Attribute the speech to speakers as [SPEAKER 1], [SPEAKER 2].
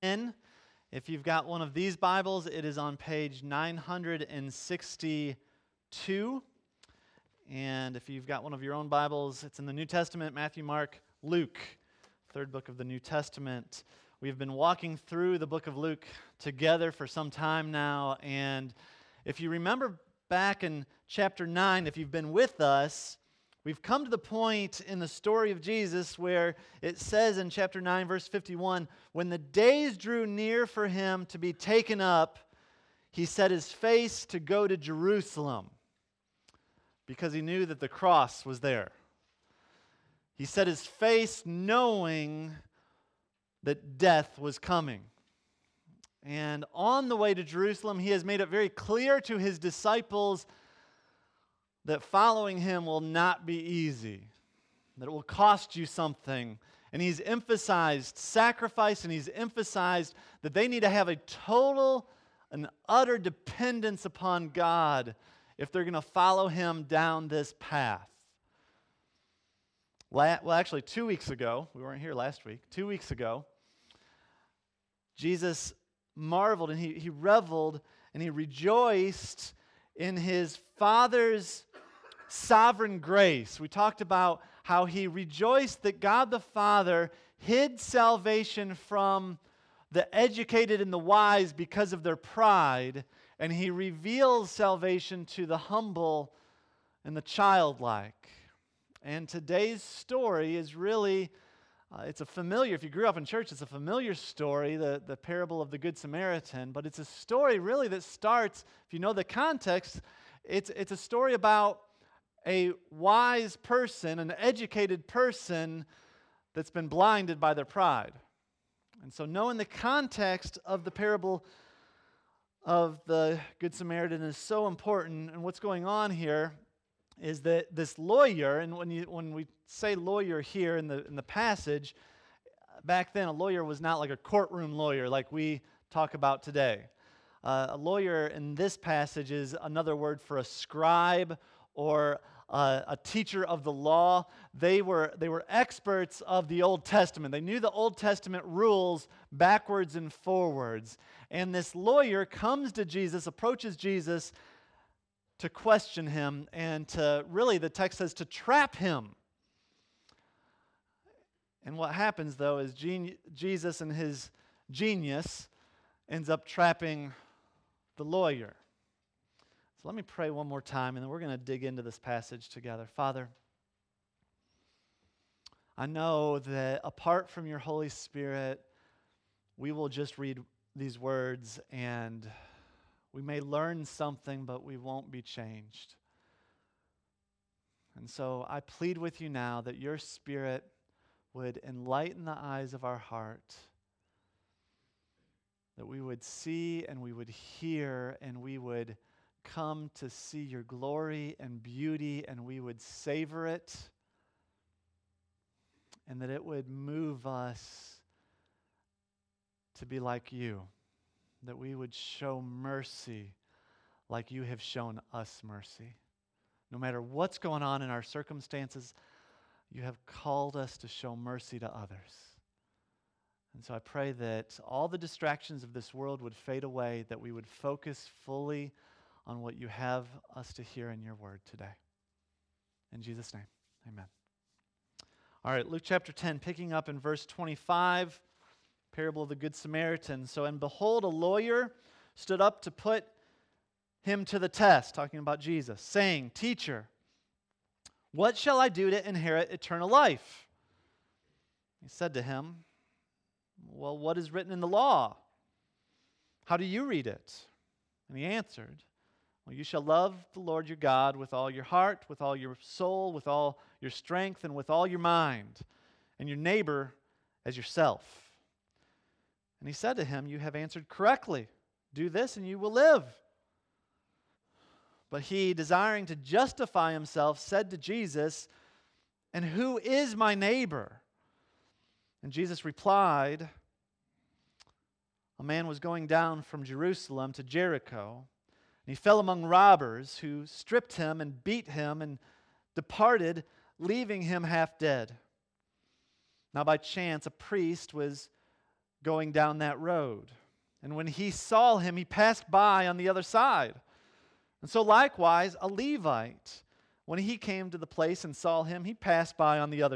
[SPEAKER 1] If you've got one of these Bibles, it is on page 962. And if you've got one of your own Bibles, it's in the New Testament Matthew, Mark, Luke, third book of the New Testament. We've been walking through the book of Luke together for some time now. And if you remember back in chapter 9, if you've been with us, We've come to the point in the story of Jesus where it says in chapter 9, verse 51 when the days drew near for him to be taken up, he set his face to go to Jerusalem because he knew that the cross was there. He set his face knowing that death was coming. And on the way to Jerusalem, he has made it very clear to his disciples that following him will not be easy, that it will cost you something. And he's emphasized sacrifice and he's emphasized that they need to have a total and utter dependence upon God if they're going to follow him down this path. Well, actually, two weeks ago, we weren't here last week, two weeks ago, Jesus marveled and he, he reveled and he rejoiced in his Father's sovereign grace. We talked about how he rejoiced that God the Father hid salvation from the educated and the wise because of their pride, and he reveals salvation to the humble and the childlike. And today's story is really. Uh, it's a familiar, if you grew up in church, it's a familiar story, the, the parable of the Good Samaritan, but it's a story really that starts, if you know the context, it's, it's a story about a wise person, an educated person that's been blinded by their pride. And so, knowing the context of the parable of the Good Samaritan is so important. And what's going on here is that this lawyer, and when, you, when we say lawyer here in the, in the passage, back then a lawyer was not like a courtroom lawyer like we talk about today. Uh, a lawyer in this passage is another word for a scribe or uh, a teacher of the law. They were, they were experts of the Old Testament. They knew the Old Testament rules backwards and forwards. And this lawyer comes to Jesus, approaches Jesus to question him and to really, the text says, to trap him. And what happens, though, is Jesus and his genius ends up trapping the lawyer. So let me pray one more time, and then we're going to dig into this passage together. Father, I know that apart from your Holy Spirit, we will just read these words and we may learn something, but we won't be changed. And so I plead with you now that your Spirit would enlighten the eyes of our heart, that we would see and we would hear and we would come to see your glory and beauty and we would savor it and that it would move us to be like you, that we would show mercy like you have shown us mercy. No matter what's going on in our circumstances, you have called us to show mercy to others. And so I pray that all the distractions of this world would fade away, that we would focus fully on what you have us to hear in your word today. In Jesus' name, amen. All right, Luke chapter 10, picking up in verse 25, parable of the Good Samaritan. So, and behold, a lawyer stood up to put him to the test, talking about Jesus, saying, Teacher, what shall I do to inherit eternal life? He said to him, Well, what is written in the law? How do you read it? And he answered, well, you shall love the Lord your God with all your heart, with all your soul, with all your strength, and with all your mind, and your neighbor as yourself. And he said to him, You have answered correctly. Do this, and you will live. But he, desiring to justify himself, said to Jesus, And who is my neighbor? And Jesus replied, A man was going down from Jerusalem to Jericho and he fell among robbers who stripped him and beat him and departed, leaving him half dead. Now, by chance, a priest was going down that road. And when he saw him, he passed by on the other side. And so, likewise, a Levite, when he came to the place and saw him, he passed by on the other